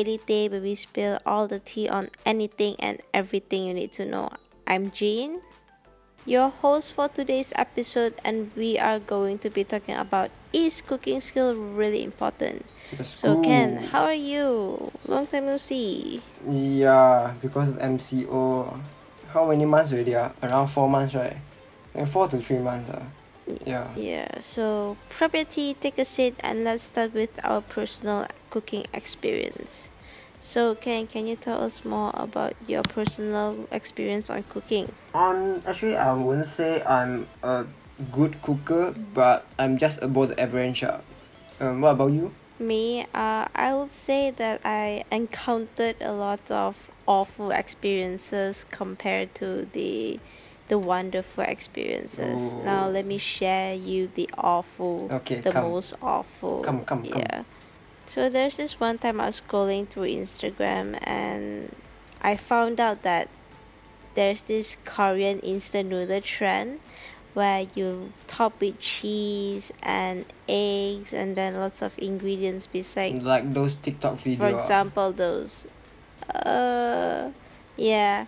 Daily Day where we spill all the tea on anything and everything you need to know. I'm Jean, your host for today's episode, and we are going to be talking about is cooking skill really important? So. Ken, how are you? Long time no see. Yeah, because of MCO. How many months already? Ah? Around four months, right? And four to three months. Ah. Yeah. Yeah, so tea, take a seat, and let's start with our personal cooking experience. So, Ken, can you tell us more about your personal experience on cooking? On actually, I wouldn't say I'm a good cooker, but I'm just above the average. Um, what about you? Me, uh, I would say that I encountered a lot of awful experiences compared to the the wonderful experiences. Now Oh. let me share you the awful, Okay, the come. most awful. Come, come, come. So there's this one time I was scrolling through Instagram and I found out that there's this Korean instant noodle trend where you top with cheese and eggs and then lots of ingredients beside Like those TikTok videos. for example those uh yeah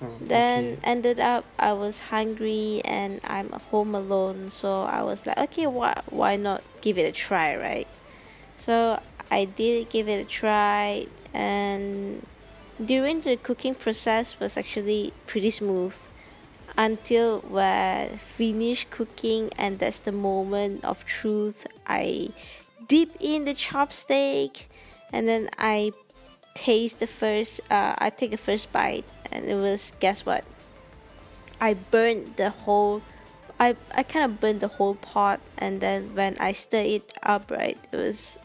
Oh, then okay. ended up I was hungry and I'm home alone so I was like okay why why not give it a try right so I did give it a try and during the cooking process was actually pretty smooth until where finished cooking and that's the moment of truth. I dip in the chopstick and then I taste the first uh, I take the first bite and it was guess what? I burned the whole I, I kind of burned the whole pot and then when I stir it up right it was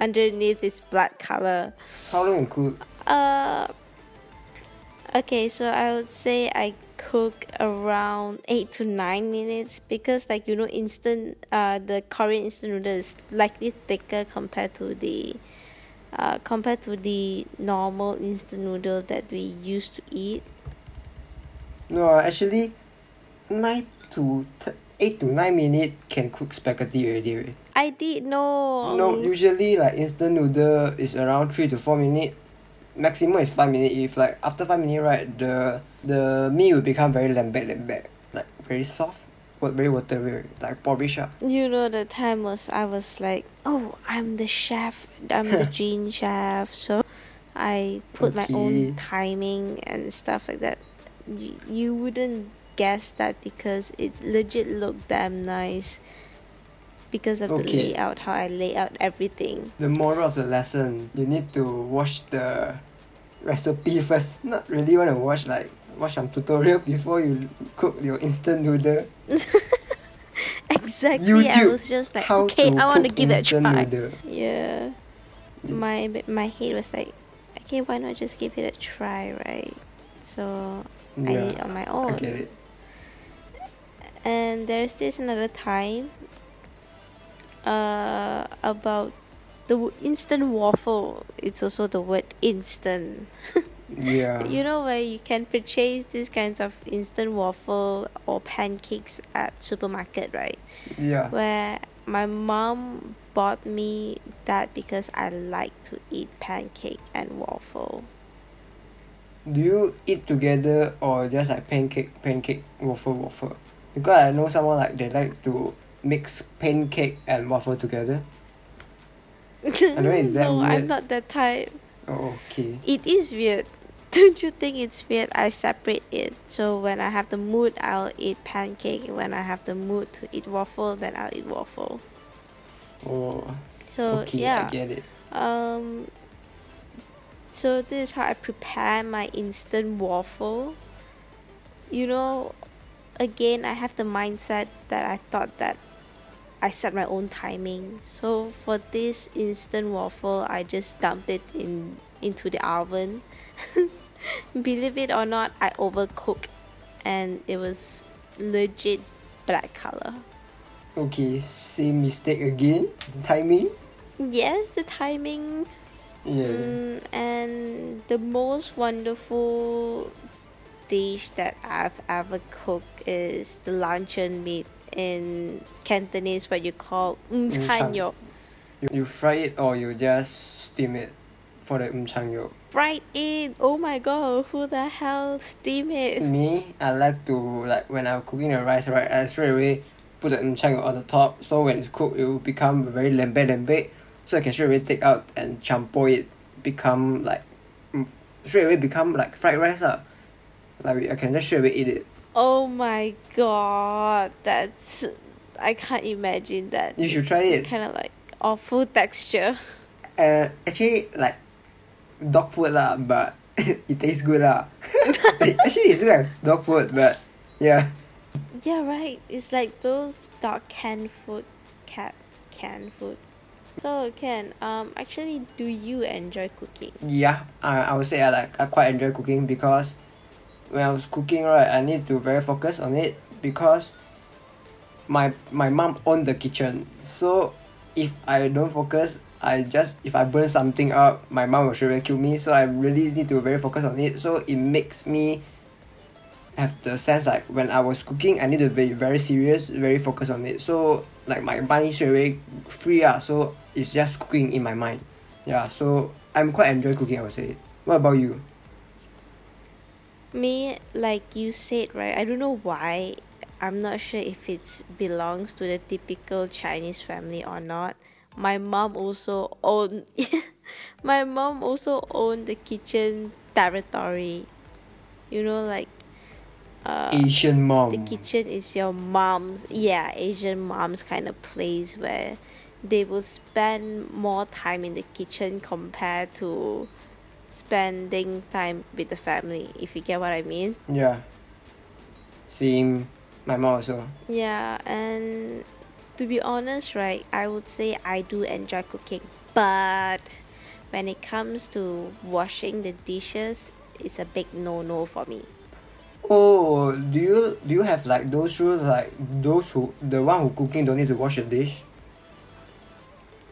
underneath this black color How long you cook? uh okay so I would say I cook around 8 to 9 minutes because like you know instant uh the Korean instant noodle is slightly thicker compared to the uh, compared to the normal instant noodle that we used to eat No, actually, nine to th- eight to nine minutes can cook spaghetti already. right? I did know No, usually like instant noodle is around three to four minutes. Maximum is five minutes. If like after five minutes, right, the the meat will become very lembek lembek, like very soft, but very watery, like porridge. ah. You know, the time was I was like, oh, I'm the chef, I'm the gene chef, so I put my own timing and stuff like that. You, you wouldn't guess that because it legit looked damn nice because of the layout, how I lay out everything. The moral of the lesson: you need to watch the recipe first. Not really want to watch like watch some tutorial before you cook your instant noodle. Exactly, I was just like, How okay, I want to give it a try. noodle. Yeah. My my head was like, okay, why not just give it a try, right? So I did it on my I own. get it. And there's this another time uh about the instant waffle. It's also the word instant. Yeah. You know where you can purchase these kinds of instant waffle or pancakes at supermarket, right? Yeah. Where my mom bought me that because I like to eat pancake and waffle. Do you eat together or just like pancake, pancake, waffle, waffle? Because I know someone like they like to mix pancake and waffle together. I know, is that no, I'm not that type. Oh, okay. It is weird. Don't you think it's weird? I separate it. So when I have the mood, I'll eat pancake. When I have the mood to eat waffle, then I'll eat waffle. Oh, So okay, yeah. I get it. Um. So this is how I prepare my instant waffle. You know, again, I have the mindset that I thought that I set my own timing. So for this instant waffle, I just dump it in into the oven. Believe it or not, I overcooked, and it was legit black color. Okay, same mistake again. Timing. Yes, the timing Yeah. Mm, and the most wonderful dish that I've ever cooked is the luncheon meat in Cantonese, what you call Mm, mm, chan. You, you fry it or you just steam it. for the umchang yolk. Fried it. Oh my god, who the hell steam it? Me, I like to like when I'm cooking the rice right, I straight away put the umchang yolk on the top. So when it's cooked, it will become very lembek lembek. So I can straight away take out and champo it, become like mm, straight away become like fried rice lah. Like I can just straight away eat it. Oh my god, that's I can't imagine that. You should try it. Kind of like awful texture. Uh, actually like dog food lah, but it tastes good lah. actually it's like dog food, but yeah. Yeah, right. It's like those dog canned food, cat canned food. So Ken, um, actually, do you enjoy cooking? Yeah, I, I would say I like I quite enjoy cooking because when I was cooking right, I need to very focus on it because my my mom owned the kitchen. So if I don't focus, I just if I burn something up, my mom will surely kill me. So I really need to very focus on it. So it makes me have the sense like when I was cooking, I need to be very serious, very focused on it. So like my mind is very free ah. So it's just cooking in my mind. Yeah. So I'm quite enjoy cooking. I would say. What about you? Me, like you said, right? I don't know why. I'm not sure if it belongs to the typical Chinese family or not. My mom also owned. my mom also owned the kitchen territory. You know, like. Uh, Asian mom. the kitchen is your mom's yeah asian mom's kind of place where they will spend more time in the kitchen compared to spending time with the family if you get what i mean Yeah. Same. My mom also. yeah and to be honest right i would say i do enjoy cooking but when it comes to washing the dishes it's a big no no for me Oh, do you do you have like those rules like those who the one who cooking don't need to wash the dish?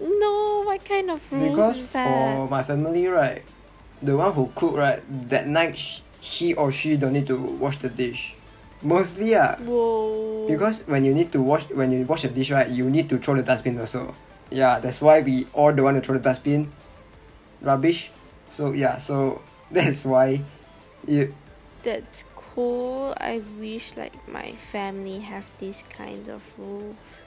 no what kind of rules Because is that for my family right, the one who cook right that night sh- he or she don't need to wash the dish. Mostly ah. whoa Because when you need to wash when you wash the dish right, you need to throw the dustbin also. Yeah, that's why we all don't want to throw the dustbin. Rubbish. So yeah, so that's why. You, That's cool. I wish like my family have these kinds of rules.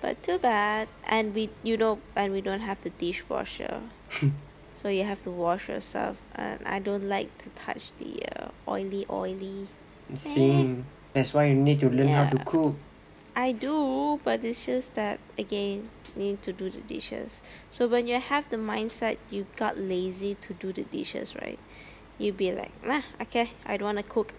But too bad. And we you know and we don't have the dishwasher. so you have to wash yourself and I don't like to touch the uh, oily oily. same. That's why you need to learn how to cook. I do, but it's just that again need to do the dishes. So when you have the mindset you got lazy to do the dishes, right? You be like, nah, okay, I don't wanna cook.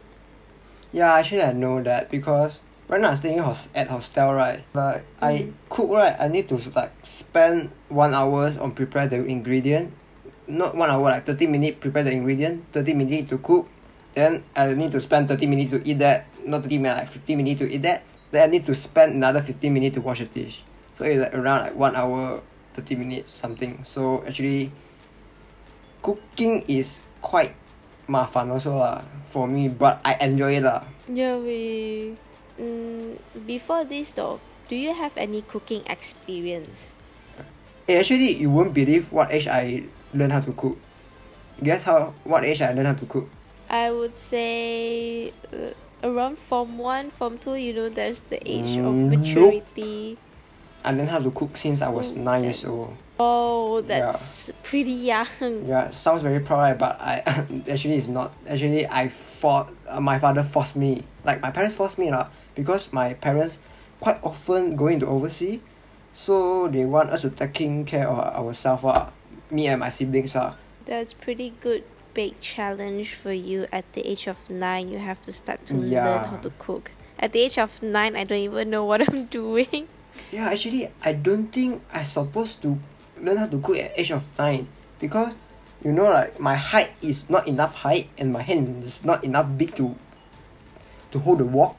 Yeah, actually I know that because right now I'm staying hos- at hostel right. Like I Mm. cook right, I need to like spend one hour on prepare the ingredient. Not one hour, like thirty minutes prepare the ingredient, thirty minutes to cook. Then I need to spend thirty minutes to eat that. Not thirty minutes, like fifteen minutes to eat that. Then I need to spend another fifteen minutes to wash the dish. So it's like around like one hour, thirty minutes something. So actually, cooking is quite 麻烦 also lah for me, but I enjoy it lah. Yeah, we. Mm, before this though, do you have any cooking experience? Eh, actually, you won't believe what age I learned how to cook. Guess how? What age I learned how to cook? I would say uh, around form one, form two. You know, there's the age of Mm, nope. maturity. I learned how to cook since I was nine years old. Oh, that's pretty young. Yeah, sounds very proud, right? But I actually it's not. Actually, I fought. Uh, my father forced me. Like my parents forced me lah, because my parents quite often going to overseas, so they want us to taking care of ourselves ah. Me and my siblings ah. That's pretty good. Big challenge for you at the age of nine. You have to start to learn how to cook. At the age of nine, I don't even know what I'm doing. Yeah, actually, I don't think I supposed to learn how to cook at age of nine because you know like my height is not enough height and my hand is not enough big to to hold the wok.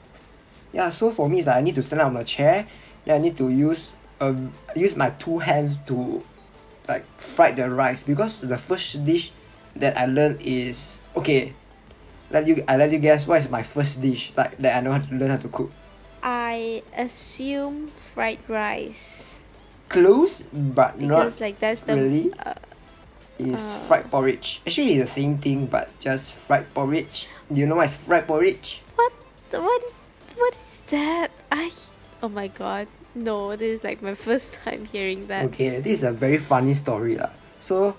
Yeah, so for me it's like I need to stand up on a chair, then I need to use um use my two hands to like fried the rice because the first dish that I learned is okay. Let you I let you guess what is my first dish like that I know how to learn how to cook. I assume fried rice Close but not because like that's the really? uh, is Uh. fried porridge. Actually, it's the same thing, but just fried porridge. Do you know what is fried porridge? What? What? What is that? I. Oh my god. No, this is like my first time hearing that. Okay, this is a very funny story lah. So,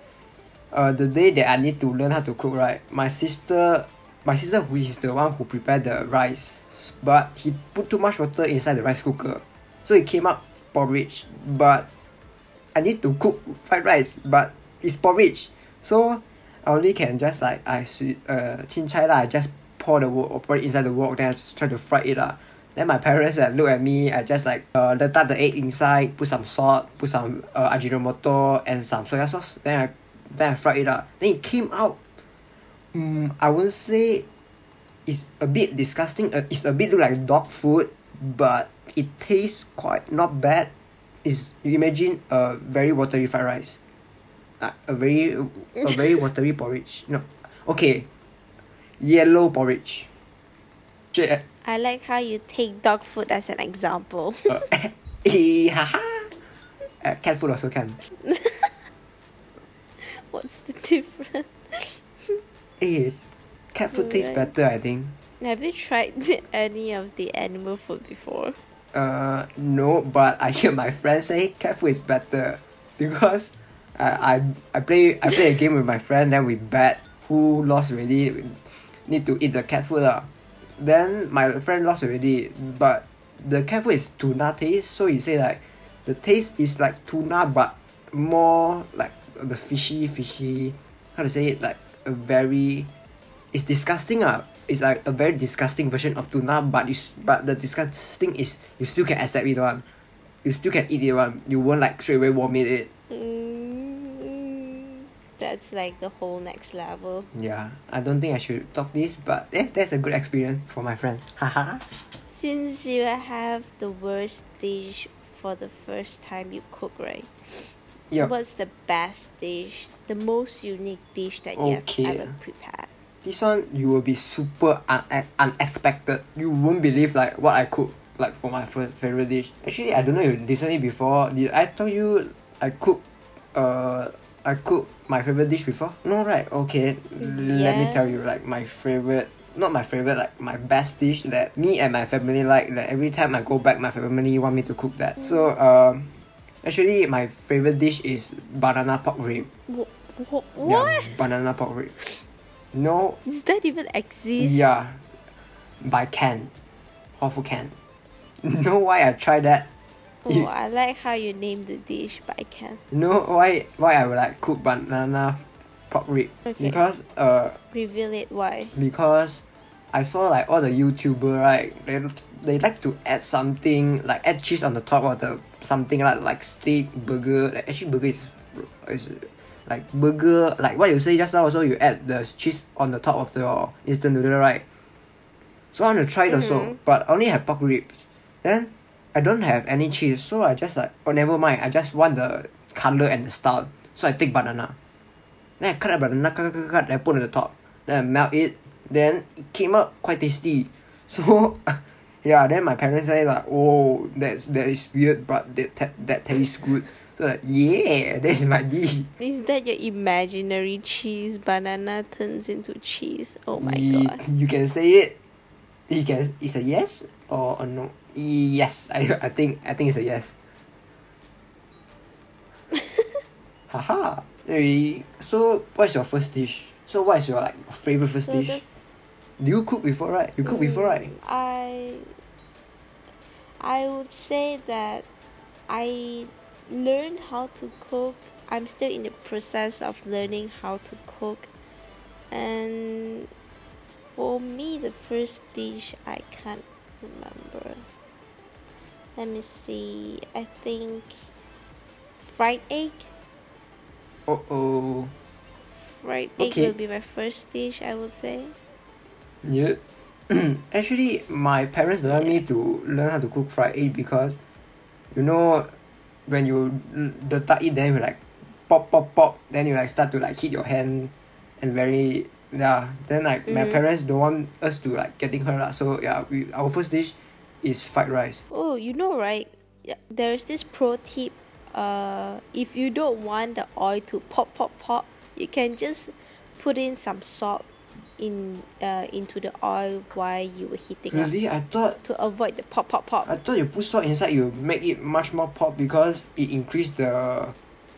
uh, the day that I need to learn how to cook, right? My sister, my sister who is the one who prepared the rice, but he put too much water inside the rice cooker, so it came up porridge. But I need to cook fried rice, but it's porridge, so I only can just like I uh chin chai lah. I just pour the it inside the wok, then I try to fry it lah. Then my parents uh, look at me, I just like uh letak the egg inside, put some salt, put some uh, ajinomoto and some soya sauce. Then I then I fried it up. Then it came out. Um, I wouldn't say it's a bit disgusting. Uh, it's a bit look like dog food, but it tastes quite not bad. Is you imagine a very watery fried rice, uh, a very a very watery porridge. No, okay, yellow porridge. Shit. I like how you take dog food as an example. Uh, eh, haha. Uh, cat food also can. What's the difference? Eh, cat food tastes better, I think. Have you tried any of the animal food before? Uh, no, but I hear my friends say cat food is better because I I, I play I play a game with my friend. Then we bet who lost really Need to eat the cat food lah. Then my friend lost already, but the cat food is tuna taste. So he say like the taste is like tuna, but more like the fishy fishy. How to say it? Like a very it's disgusting ah. It's like a very disgusting version of tuna, but it's but the disgusting is you still can accept it one. You still can eat it one. You won't like straight away vomit it. That's like the whole next level. Yeah, I don't think I should talk this, but eh, that's a good experience for my friend. Haha. Since you have the worst dish for the first time you cook, right? Yep. What's the best dish, the most unique dish that you Okay. have ever prepared? This one you will be super un- unexpected. You won't believe like what I cook like for my first favorite dish. Actually, I don't know if you listened it before. Did I tell you I cook uh I cook my favorite dish before? No right? Okay. Let me tell you like my favorite not my favorite like my best dish that me and my family like that every time I go back my family want me to cook that. So um actually my favorite dish is banana pork rib. Wh- wh- Yeah, what? banana pork rib. No Does that even exist? yeah, by can, awful can. know why I try that? Oh, You- I like how you name the dish, but I can't. know why why I would like cook banana pork rib? Okay. Because uh Reveal it. Why? because I saw like all the YouTuber right they they like to add something like add cheese on the top of the something like like steak burger like, actually burger is is like burger like what you say just now also you add the cheese on the top of the instant noodle right so I want to try it also Mhm. but I only have pork ribs then I don't have any cheese so I just like oh never mind. I just want the color and the style. So I take banana. Then I cut a banana cut cut cut, cut then I put on the top. Then I melt it. Then it came out quite tasty. So yeah then my parents say like oh that's that is weird but that ta- that tastes good. So like yeah that's my dish. Is that your imaginary cheese? Banana turns into cheese. Oh my Ye- god. you can say it. You can it's a yes or a no yes I, I think I think it's a yes haha Eh, so what's your first dish so what is your like favorite first dish do you cook before right you cook before right Mm, I I would say that I learned how to cook. I'm still in the process of learning how to cook. And for me the first dish I can't remember. Let me see. I think fried egg. oh oh Fried egg Okay. will be my first dish I would say. Yeah. Actually, my parents don't want me to learn how to cook fried egg because, you know, when you the start eat, then you like pop pop pop, then you like start to like hit your hand, and very yeah. Then like my Mhm. parents don't want us to like getting hurt lah. So yeah, we our first dish is fried rice. Oh, you know, right? There's this pro tip. Uh, if you don't want the oil to pop, pop, pop, you can just put in some salt in uh into the oil while you were heating up Really, I thought to avoid the pop pop pop. I thought you put salt inside, you make it much more pop because it increase the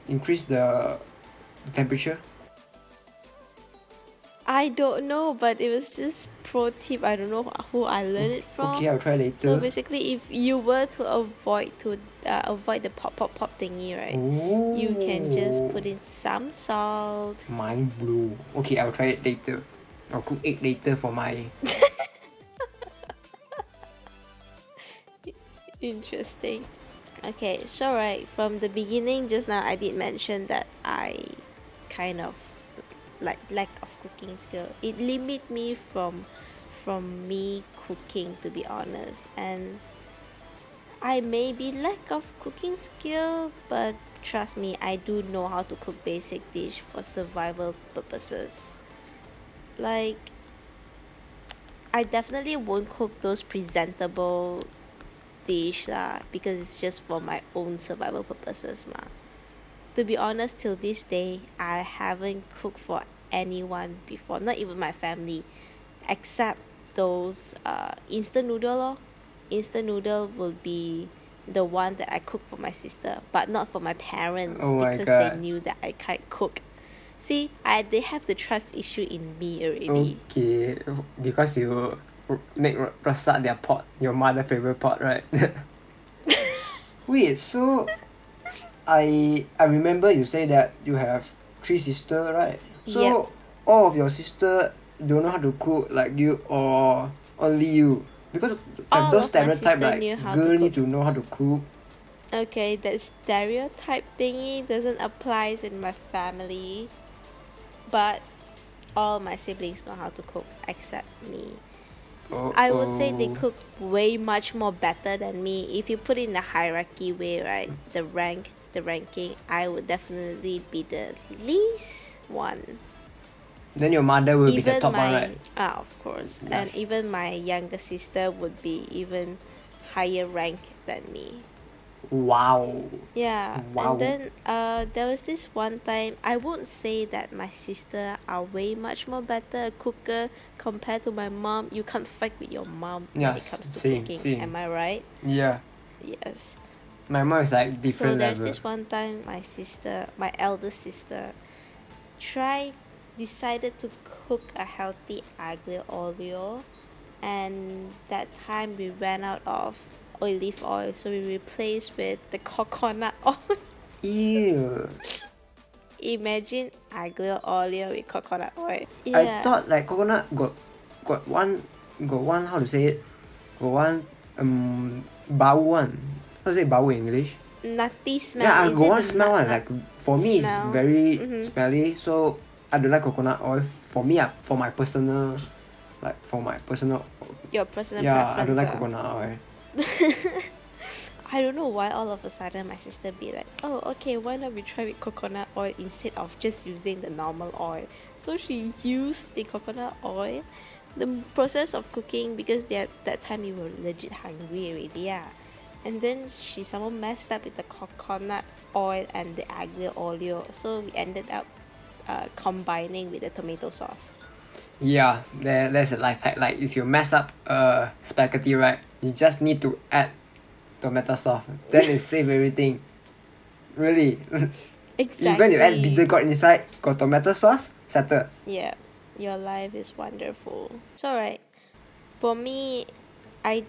increase the temperature. I don't know, but it was just pro tip. I don't know who I learned it from. Okay, I'll try later. So basically, if you were to avoid to uh, avoid the pop pop pop thingy, right? You can just put in some salt. Mind blow. Okay, I'll try it later. I'll cook egg later for my. Interesting. Okay, so right from the beginning, just now I did mention that I kind of like lack of cooking skill. It limit me from from me cooking to be honest, and I may be lack of cooking skill, but trust me, I do know how to cook basic dish for survival purposes. Like I definitely won't cook those presentable dish lah because it's just for my own survival purposes ma. To be honest, till this day, I haven't cooked for anyone before, not even my family, except those uh, instant noodle lor. Instant noodle will be the one that I cook for my sister, but not for my parents Oh because they knew that I can't cook. See, I they have the trust issue in me already. Okay, because you make r- their pot, your mother favorite pot, right? Wait, so I I remember you say that you have three sister, right? So all of your sister don't know how to cook like you or only you? Because have those stereotype like girl need to know how to cook. Okay, that stereotype thingy doesn't apply in my family, but all my siblings know how to cook except me. Oh, I would say they cook way much more better than me. If you put in the hierarchy way, right, the rank, the ranking, I would definitely be the least one. Then your mother will be the top my one, right? ah, of course, Yeah. and even my younger sister would be even higher rank than me. Wow. Yeah, Wow. and then uh, there was this one time. I won't say that my sister are way much more better a cooker compared to my mom. You can't fight with your mom when it comes to same, cooking. same. Am I right? Yeah. Yes. My mom is like different. So there's level. this one time my sister, my elder sister, tried decided to cook a healthy aglio olio, and that time we ran out of olive oil, so we replaced with the coconut oil. Ew. Imagine aglio olio with coconut oil. I thought like coconut got got one got one how to say it got one um bau one how to say bau in English nutty smell. yeah I Is got it one the smell one like for me smell? it's very Mhm. smelly so I don't like coconut oil for me ah, for my personal like for my personal your personal yeah I don't like ah. coconut oil I don't know why all of a sudden my sister be like, oh, okay, why not we try with coconut oil instead of just using the normal oil? So she used the coconut oil. The process of cooking because that that time we were legit hungry already, yeah. And then she somehow messed up with the coconut oil and the aglio olio, so we ended up uh, combining with the tomato sauce. yeah there there's a life hack like if you mess up uh spaghetti right you just need to add tomato sauce then it save everything really Exactly. Even you add bitter gourd inside, got tomato sauce, settle. Yeah, your life is wonderful. It's alright. For me, I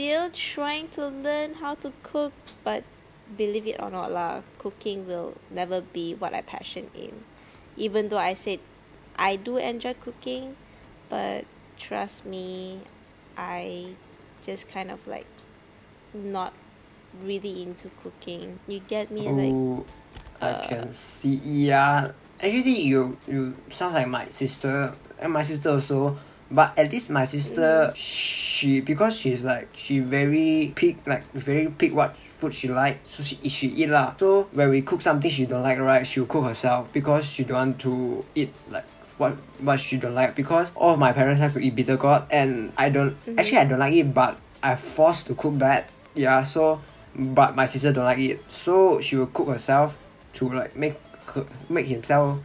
still trying to learn how to cook, but believe it or not lah, cooking will never be what I passion in. Even though I said I do enjoy cooking, but trust me, I just kind of like not really into cooking. You get me like Oh, I uh, can see. Yeah, actually, you you sounds like my sister and my sister also. But at least my sister, she because she's like she very pick like very pick what food she like, so she she eat lah. So when we cook something she don't like, right, she'll cook herself because she don't want to eat like what what she don't like because all of my parents have to eat bitter gourd and I don't Mhm. actually I don't like it but I forced to cook that yeah so but my sister don't like it so she will cook herself to like make her- make himself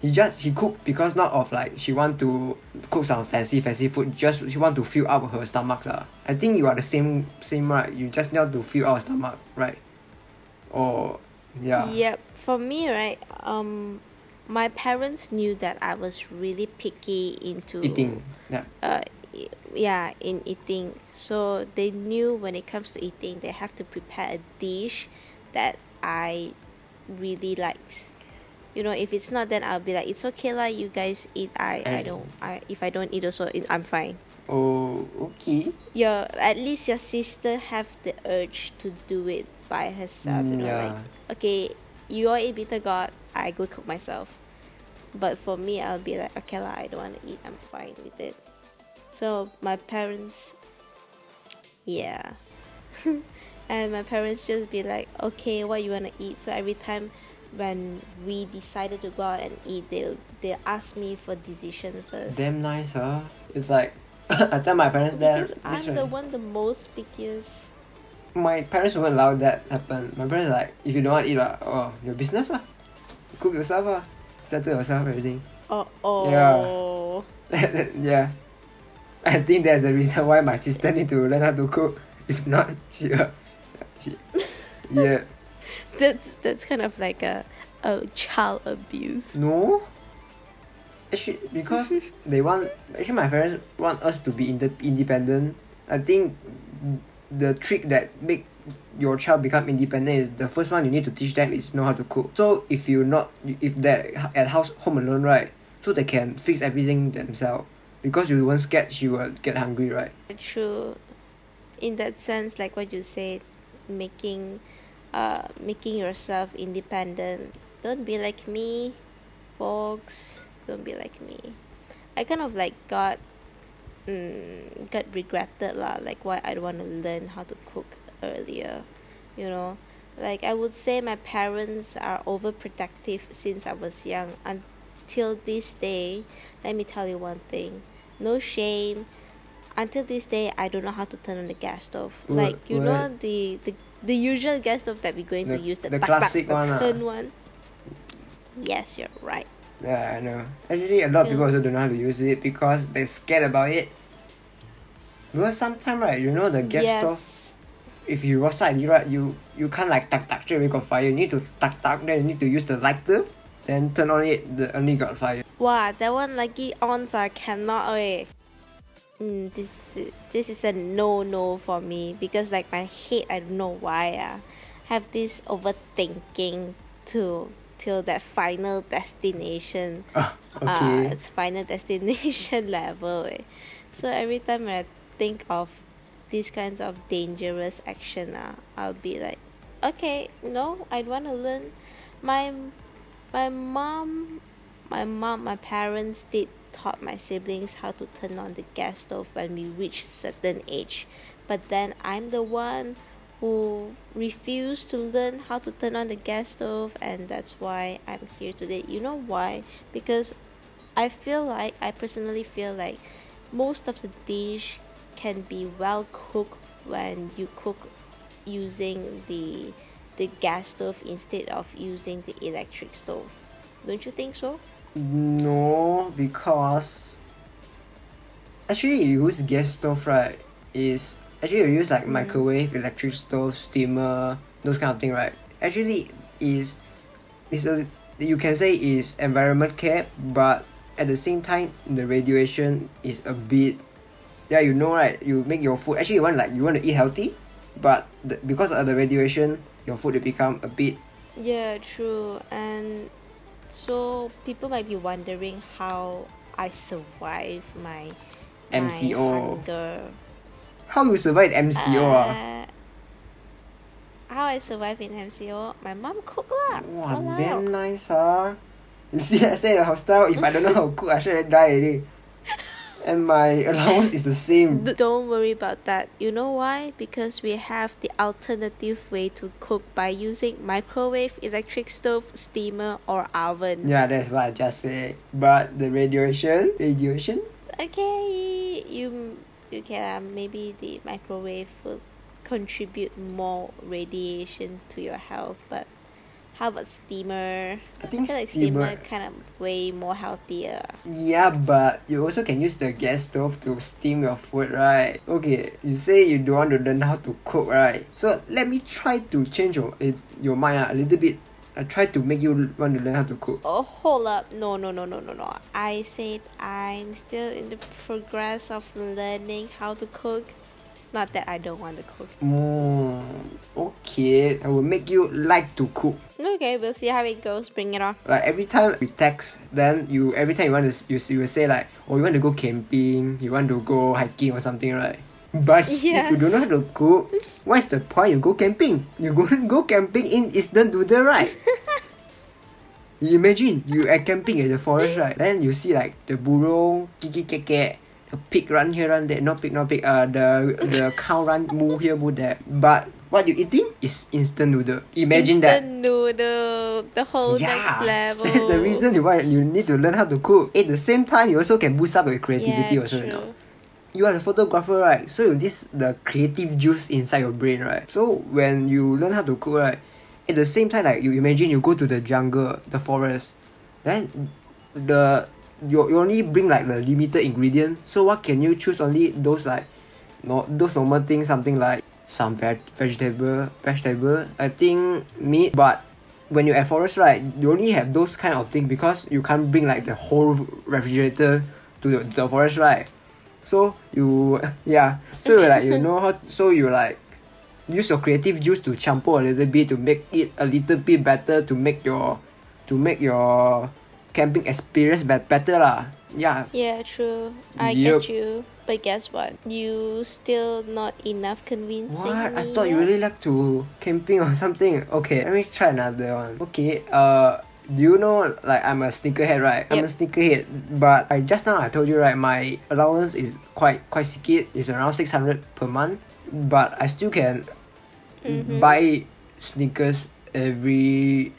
he just he cook because not of like she want to cook some fancy fancy food just she want to fill up her stomach lah I think you are the same same right you just want to fill our stomach right or yeah Yep. For me, right, um, my parents knew that I was really picky into eating yeah uh, yeah, in eating. So they knew when it comes to eating, they have to prepare a dish that I really likes. You know, if it's not, then I'll be like, it's okay lah. You guys eat. I I don't. I if I don't eat also, it, I'm fine. oh okay Your at least your sister have the urge to do it by herself. you Mm, know, yeah like okay, you all eat bitter gourd. I go cook myself. But for me, I'll be like, okay lah, I don't want to eat. I'm fine with it. So my parents, yeah, and my parents just be like, okay, what you wanna eat? So every time when we decided to go out and eat, they'll they'll ask me for decision first. damn nice huh it's like I tell my parents that because I'm the one the most pickiest. my parents won't allow that happen my parents like if you don't want to eat lah oh your business lah cook yourself lah settle yourself everything Oh, oh. yeah. I think there's a reason why my sister need to learn how to cook. If not, she, uh, she yeah. That's that's kind of like a a child abuse. No. Actually, because they want actually my parents want us to be inde- independent. I think the trick that make your child become independent is the first one you need to teach them is know how to cook. So if you not if they're at house home alone right, so they can fix everything themselves. Because you weren't scared she will get hungry, right? True. In that sense, like what you said, making, uh, making yourself independent. Don't be like me, folks. Don't be like me. I kind of like got, mm, got regretted lah. Like why I don't want to learn how to cook earlier, you know. Like I would say my parents are overprotective since I was young until this day. Let me tell you one thing. No shame. Until this day, I don't know how to turn on the gas stove. What- like you know the, the the usual gas stove that we're going to use the, the tak- classic the one ah. turn one. Yes, you're right. Yeah, I know. Actually, a lot of people also don't know how to use it because they're scared about it. Because sometimes, right, you know the gas stove, yes. if you roadside it, you right, you you can't like tak tak straight away got fire. You need to tak tak, then you need to use the lighter, then turn on it, the only got fire. Wow, that one lucky ons I cannot way. Mm, this this is a no no for me because like my head I don't know why ah have this overthinking to till that final destination. Uh, okay. its final destination level. eh. So every time when I think of these kinds of dangerous action, uh, I'll be like, okay, no, I want to learn. My my mom, my mom, my parents did taught my siblings how to turn on the gas stove when we reach certain age, but then I'm the one who refused to learn how to turn on the gas stove and that's why I'm here today. You know why? Because I feel like I personally feel like most of the dish can be well cooked when you cook using the the gas stove instead of using the electric stove. Don't you think so? No, because actually you use gas stove right is actually you use like Mm. microwave, electric stove, steamer, those kind of thing right. Actually is is a you can say is environment care, but at the same time the radiation is a bit yeah you know right you make your food actually you want like you want to eat healthy but the, because of the radiation your food will become a bit Yeah, true. And so people might be wondering how I survive my my MCO. hunger. how you survive MCO ah? Uh, how I survive in MCO? My mom cook lah. Wow, damn nice, huh? You see, I in a hostel. If I don't know how to cook, I should have died already. And my allowance is the same. Don't worry about that. You know why? Because we have the alternative way to cook by using microwave, electric stove, steamer, or oven. Yeah, that's what I just said. But the radiation, radiation. Okay, you okay lah. Um, maybe the microwave will contribute more radiation to your health, but How about steamer? I I think feel like steamer steamer. kind of way more healthier. Yeah, but you also can use the gas stove to steam your food, right? Okay, you say you don't want to learn how to cook, right? So let me try to change your your mind ah, a little bit. I try to make you want to learn how to cook. Oh, hold up. No, no, no, no, no, no. I said I'm still in the progress of learning how to cook. Not that I don't want to cook. Mm, okay, I will make you like to cook. Okay, we'll see how it goes. Bring it on. Like every time we text, then you every time you want to you, you will say like, oh you want to go camping, you want to go hiking or something, right? But if you don't know how to cook, what's the point? You go camping. You go go camping in Eastern Doodle, right? you imagine you at camping in the forest, right? Then you see like the burung, kiki keke, the pig run here, run there. Not pig, not pig. Uh, the the cow run, move here, move there. But what you eating is instant noodle. Imagine that. Instant noodle, the whole next level. That's the reason you why you need to learn how to cook. At the same time, you also can boost up your creativity Yeah, also, you know. You are a photographer, right? So you this the creative juice inside your brain, right? So when you learn how to cook, right, at the same time, like you imagine you go to the jungle, the forest, then the you, you only bring like the limited ingredient. So what can you choose? Only those like no those normal things, something like some veg vegetable vegetable. I think meat, but when you're at forest, right, you only have those kind of thing because you can't bring like the whole refrigerator to the, the forest, right? So you yeah, so you like you know how so you like use your creative juice to champo a little bit to make it a little bit better to make your to make your camping experience be- better lah. Yeah. Yeah, true. I Yup. get you. But guess what? You still not enough convincing What? I thought you really like to camping or something. Okay, let me try another one. Okay, uh do you know like I'm a sneakerhead, right? I'm a Yep. sneakerhead, but I just now I told you right, my allowance is quite quite skit. It's around six hundred per month, but I still can Mhm. buy sneakers every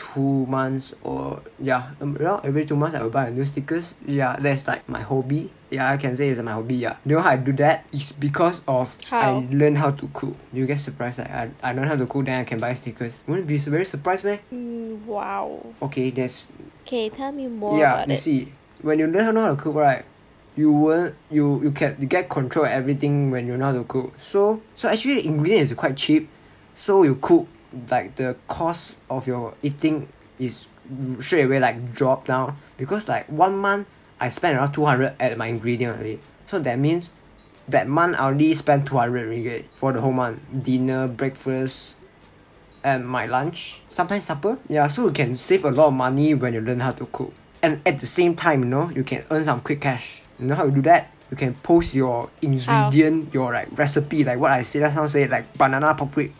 two months or yeah um, around every two months I will buy a new stickers Yeah, that's like my hobby. Yeah, I can say it's my hobby. Yeah, you know how I do that? It's because of How? I learn how to cook. You get surprised like I I learn how to cook, then I can buy stickers Wouldn't be very surprised, man. Mm, wow. Okay, there's Okay, tell me more yeah. You it. see, when you learn how to cook, right? You will you you can you get control of everything when you know how to cook. So so actually the ingredient is quite cheap. So you cook like the cost of your eating is straight away like drop down because like one month I spent around two hundred at my ingredient already. So that means that month I already spent two hundred ringgit for the whole month. Dinner, breakfast, and my lunch, sometimes supper. Yeah, so you can save a lot of money when you learn how to cook. And at the same time, you know, you can earn some quick cash. You know how you do that? You can post your ingredient, your like recipe, like what I said last time, say like banana rib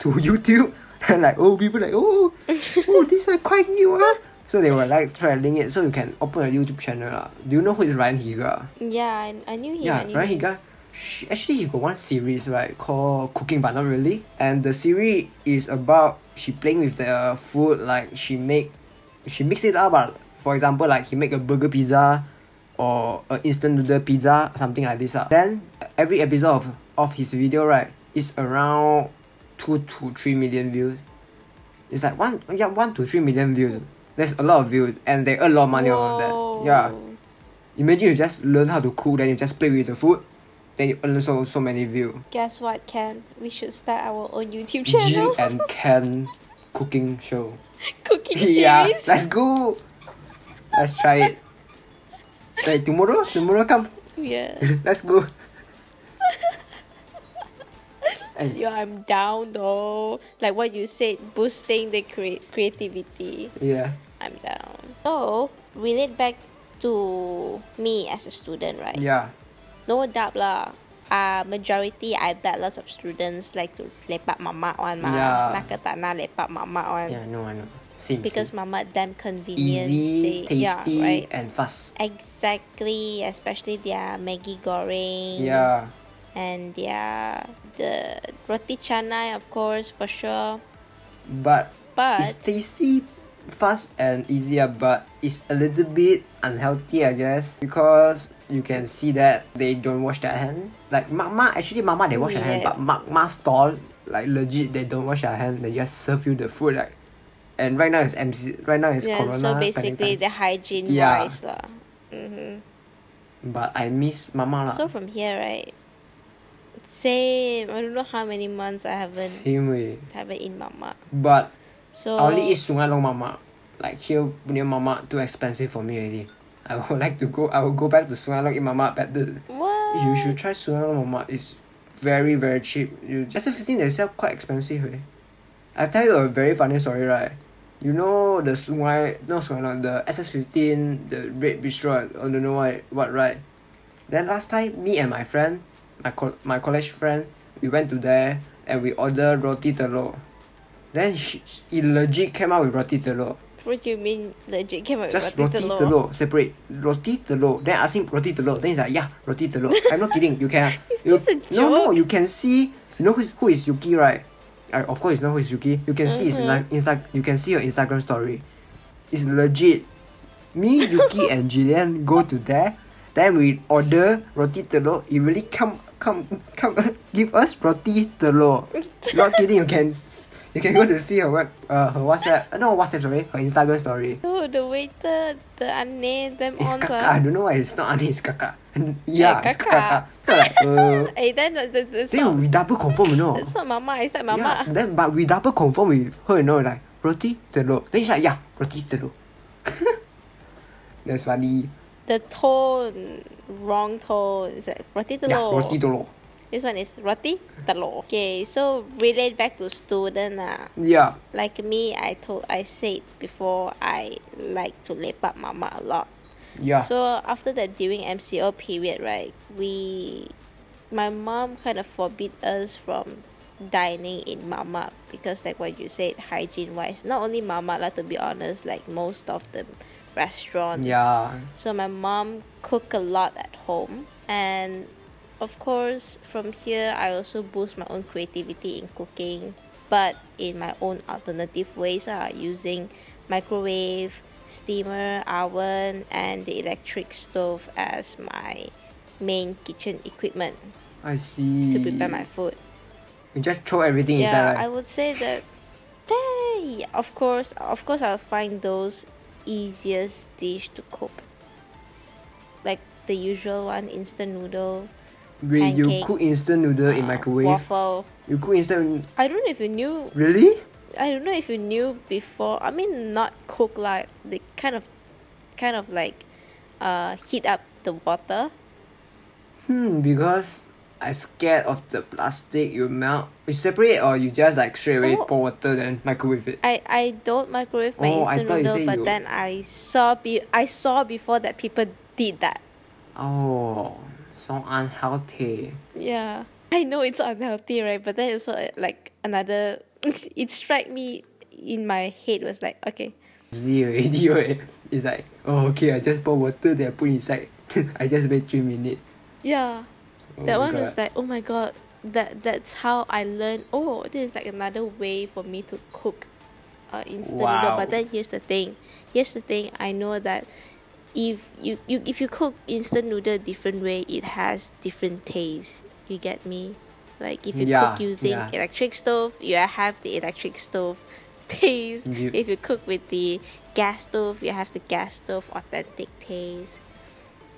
to YouTube. And like, oh, people like, oh, oh, these are quite new, huh? So they were like trying it, so you can open a YouTube channel. lah. Do you know who is Ryan Higa? Yeah, I, I knew him. Yeah, knew Ryan. Higa. She, actually, he got one series right called Cooking but Not Really, and the series is about she playing with the food. Like she make, she mix it up. ah. For example, like he make a burger pizza, or a instant noodle pizza, something like this. ah. Then every episode of, of his video right is around two to three million views. It's like one yeah one to three million views. There's a lot of views and they earn a lot of money on that. Yeah. Imagine you just learn how to cook, then you just play with the food, then you earn so so many views. Guess what, Ken? We should start our own YouTube Jin channel. and Ken cooking show. Cooking series. yeah, let's go. Let's try it. Like tomorrow, tomorrow come. yeah. let's go. Yeah, I'm down though. Like what you said, boosting the crea- creativity. yeah, I'm down. So, relate back to me as a student, right? yeah, No doubt lah. Uh, majority, I bet lots of students like to lepak mamak one ma. Yeah. 那个 tak nak lepak mamak one. yeah. No, I know. Same. Because same. mamak damn convenient. easy, They- yeah, tasty, right. and fast. Exactly, especially their Maggi goreng. Yeah, And yeah, the roti canai, of course, for sure. but But it's tasty, fast and easier, but it's a little bit unhealthy, I guess, because you can see that they don't wash their hand. Like mamak, actually mamak they wash their hand, but mamak stall like legit they don't wash their hand. They just serve you the food like and right now it's MC. Right now it's yeah, Corona. so basically the hygiene Yeah. wise lah. Mm-hmm. But I miss mamak lah. So from here, right? Same. I don't know how many months I haven't Same way. haven't eaten mamak. But So I only eat Sungai Long mamak. Like here near mamak too expensive for me already. I would like to go. I will go back to Sungai Long eat mamak better. what? You should try Sungai Long mamak. It's very very cheap. You just fifteen they sell quite expensive. Eh? I tell you a very funny story, right? You know the Sungai, no Sungai Long, the SS15, the red bistro, I don't know what, what right? Then last time, me and my friend, my co- my college friend, we went to there and we order roti telur. Then she, he legit came out with roti telur. What do you mean legit came out Just with roti roti telur? telur, separate. Roti telur. Then I asked him roti telur. Then he's like, yeah, roti telur. I'm not kidding. You can. Is you, this a No, no. You can see. You know who is, who is Yuki, right? Of course, you know who is Yuki. You can see his. Uh-huh. Insta- Insta. You can see her Instagram story. It's legit. Me, Yuki, and Jillian go to there. Then we order roti telur. It really come come come give us roti telur. not kidding. You can you can go to see her web uh, her WhatsApp. uh, No WhatsApp sorry. Her Instagram story. Oh, the waiter, the ane, them It's on kakak. I don't know why it's not Ani, it's kakak. yeah, it's kakak. kakak. So like, uh, then the, the, the, then not, we double confirm, you know. it's not mama, it's like Yeah, mama. then but we double confirm with her, you know, like roti telur. Then she's like, yeah, roti telur. That's funny. The tone, wrong tone. It's like roti telur. Yeah, roti telur. This one is roti telur. Okay, so relate back to student ah. Yeah, Like me, I told, I said before, I like to lepak mamak a lot. yeah. So after that, during MCO period, right, we, my mom kind of forbid us from dining in mamak because like what you said, hygiene wise, not only mamak lah to be honest, like most of the restaurants. yeah. So my mom cook a lot at home and of course from here I also boost my own creativity in cooking but in my own alternative ways uh, using microwave, steamer, oven and the electric stove as my main kitchen equipment I see. to prepare my food. You just throw everything Yeah, inside, I would say that hey, of course of course I'll find those easiest dish to cook. Like the usual one, instant noodle, Wait, you cook instant noodle in uh, microwave? waffle. You cook instant. I don't know if you knew Really? I don't know if you knew before. I mean not cook like they kind of kind of like uh heat up the water. Hmm, because I scared of the plastic. You melt. You separate or you just like straight away Oh. pour water then microwave it. I, I don't microwave my Oh, I instant noodle, but you- then I saw be I saw before that people did that. Oh, so unhealthy. Yeah. I know it's unhealthy, right? But then also like another it struck me in my head was like, okay, Zero already, right? It's like, oh, okay, I just pour water, then I put inside. I just wait three minutes. yeah. Oh that one was like, oh my god, that that's how I learned. Oh, this is like another way for me to cook uh, instant noodle. But then here's the thing. Here's the thing. I know that if you, you if you cook instant noodle different way, it has different taste. You get me? Like if you Yeah, cook using yeah. electric stove, you have the electric stove taste. You- If you cook with the gas stove, you have the gas stove authentic taste.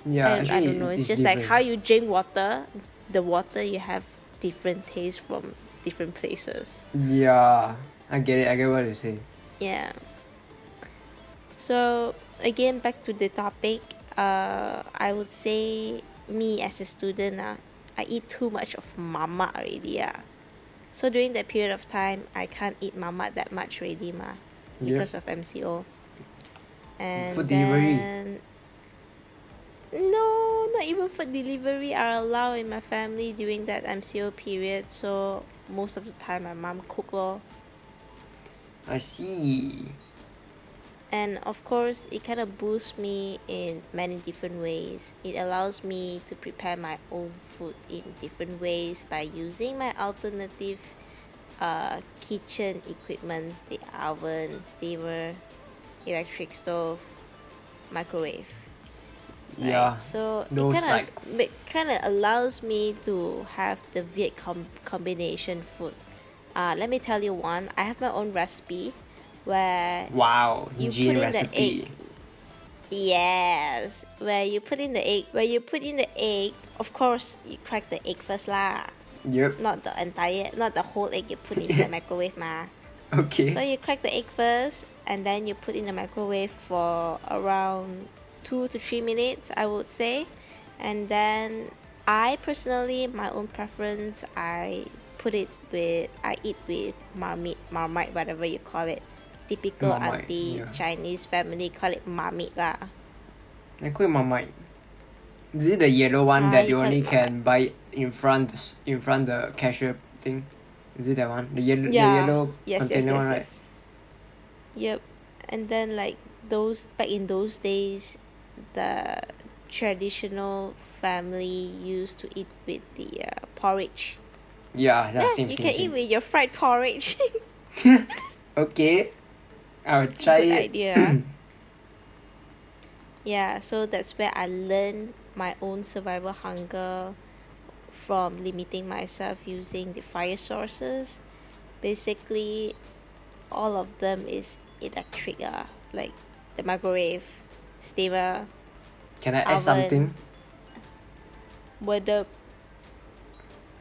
Yeah, I, I don't know. It's, it's just like how you drink water, the water you have different taste from different places. Yeah, I get it. I get what you say. Yeah. So again, back to the topic. Uh, I would say me as a student, uh, I eat too much of mamak already. Uh. So during that period of time, I can't eat mamak that much already, ma, Yeah. because of MCO. And Food delivery. No, not even food delivery are allowed in my family during that MCO period. So most of the time, my mom cook lor. I see. And of course, it kind of boosts me in many different ways. It allows me to prepare my own food in different ways by using my alternative uh, kitchen equipments the oven, steamer, electric stove, microwave. Right? Yeah. So those it kind of it kind of allows me to have the weird com- combination food. Uh, let me tell you one. I have my own recipe, where Wow, You put in the egg. yes, where you put in the egg, where you put in the egg. Of course, you crack the egg first lah, Yep. not the entire, not the whole egg you put in the microwave ma. Okay. So you crack the egg first, and then you put in the microwave for around two to three minutes, I would say, and then I personally, my own preference, I put it with, I eat with marmite, marmite, whatever you call it. Typical Marmite, auntie yeah. Chinese family call it marmite lah. I call it Marmite. Is it the yellow one that you only can buy in front in front the cashier thing? Is it that one? The yellow Yeah. the yellow Yes, yes, container yes, one, right? yes. Yep, and then like those back in those days, the traditional family used to eat with the uh, porridge. Yeah, yeah, yeah, same, you same, can same. eat with your fried porridge. Okay. I'll try Good it. idea. ah. yeah, so that's where I learned my own survival hunger from limiting myself using the fire sources. Basically, all of them is electric, uh, like the microwave, steamer, Can I add something? the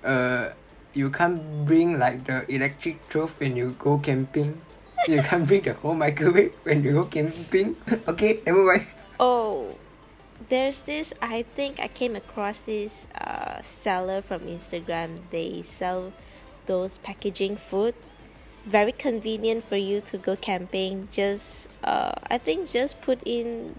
Uh, you can't bring like the electric stove when you go camping. you can't bring the whole microwave when you go camping. okay, never mind. Oh, there's this. I think I came across this uh, seller from Instagram. They sell those packaging food. Very convenient for you to go camping. Just, uh, I think, just put in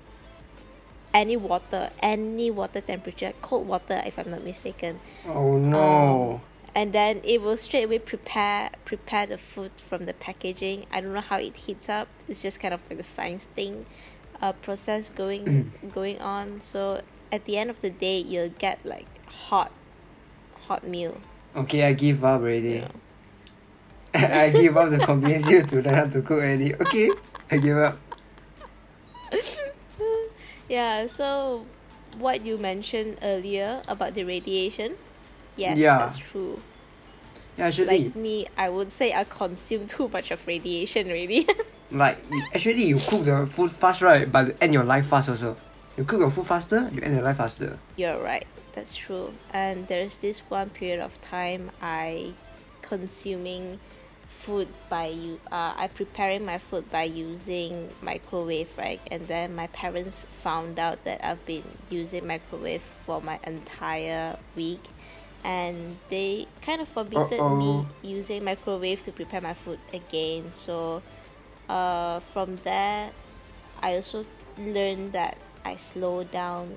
any water, any water temperature, cold water, if I'm not mistaken, Oh no. and then it will straight away prepare prepare the food from the packaging. I don't know how it heats up. It's just kind of like a science thing, uh, process going going on. So at the end of the day, you'll get like hot, hot meal. Okay, I give up already. I give up to convince you to learn how to cook already. Okay, I give up. Yeah. So what you mentioned earlier about the radiation, yes, Yeah. that's true. Yeah, actually, Like me, I would say I consume too much of radiation really like actually you cook the food fast right, but you end your life fast also. You cook your food faster, you end your life faster. You're right. That's true. And there's this one period of time I consuming food by you. Uh, I preparing my food by using microwave, right? And then my parents found out that I've been using microwave for my entire week, and they kind of forbidden me Uh-oh. using microwave to prepare my food again. So, uh, from there, I also learned that I slow down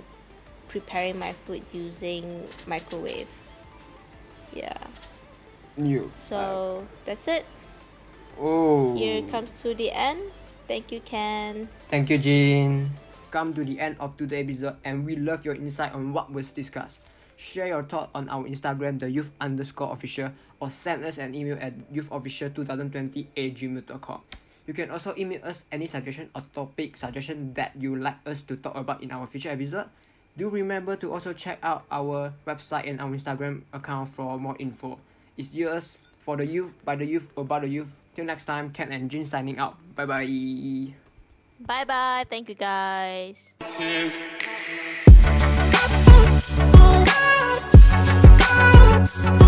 preparing my food using microwave. Yeah. You. So that's it. oh. Here comes to the end. Thank you, Ken. Thank you, Jean. Come to the end of today's episode, and we love your insight on what was discussed. Share your thought on our Instagram, the youth underscore official, or send us an email at youthofficial2020 at gmail.com. You can also email us any suggestion or topic suggestion that you like us to talk about in our future episode. Do remember to also check out our website and our Instagram account for more info. It's yours for the youth, by the youth, about the youth. Till next time, Ken and Jin signing out. Bye bye. Bye bye. Thank you, guys. Thank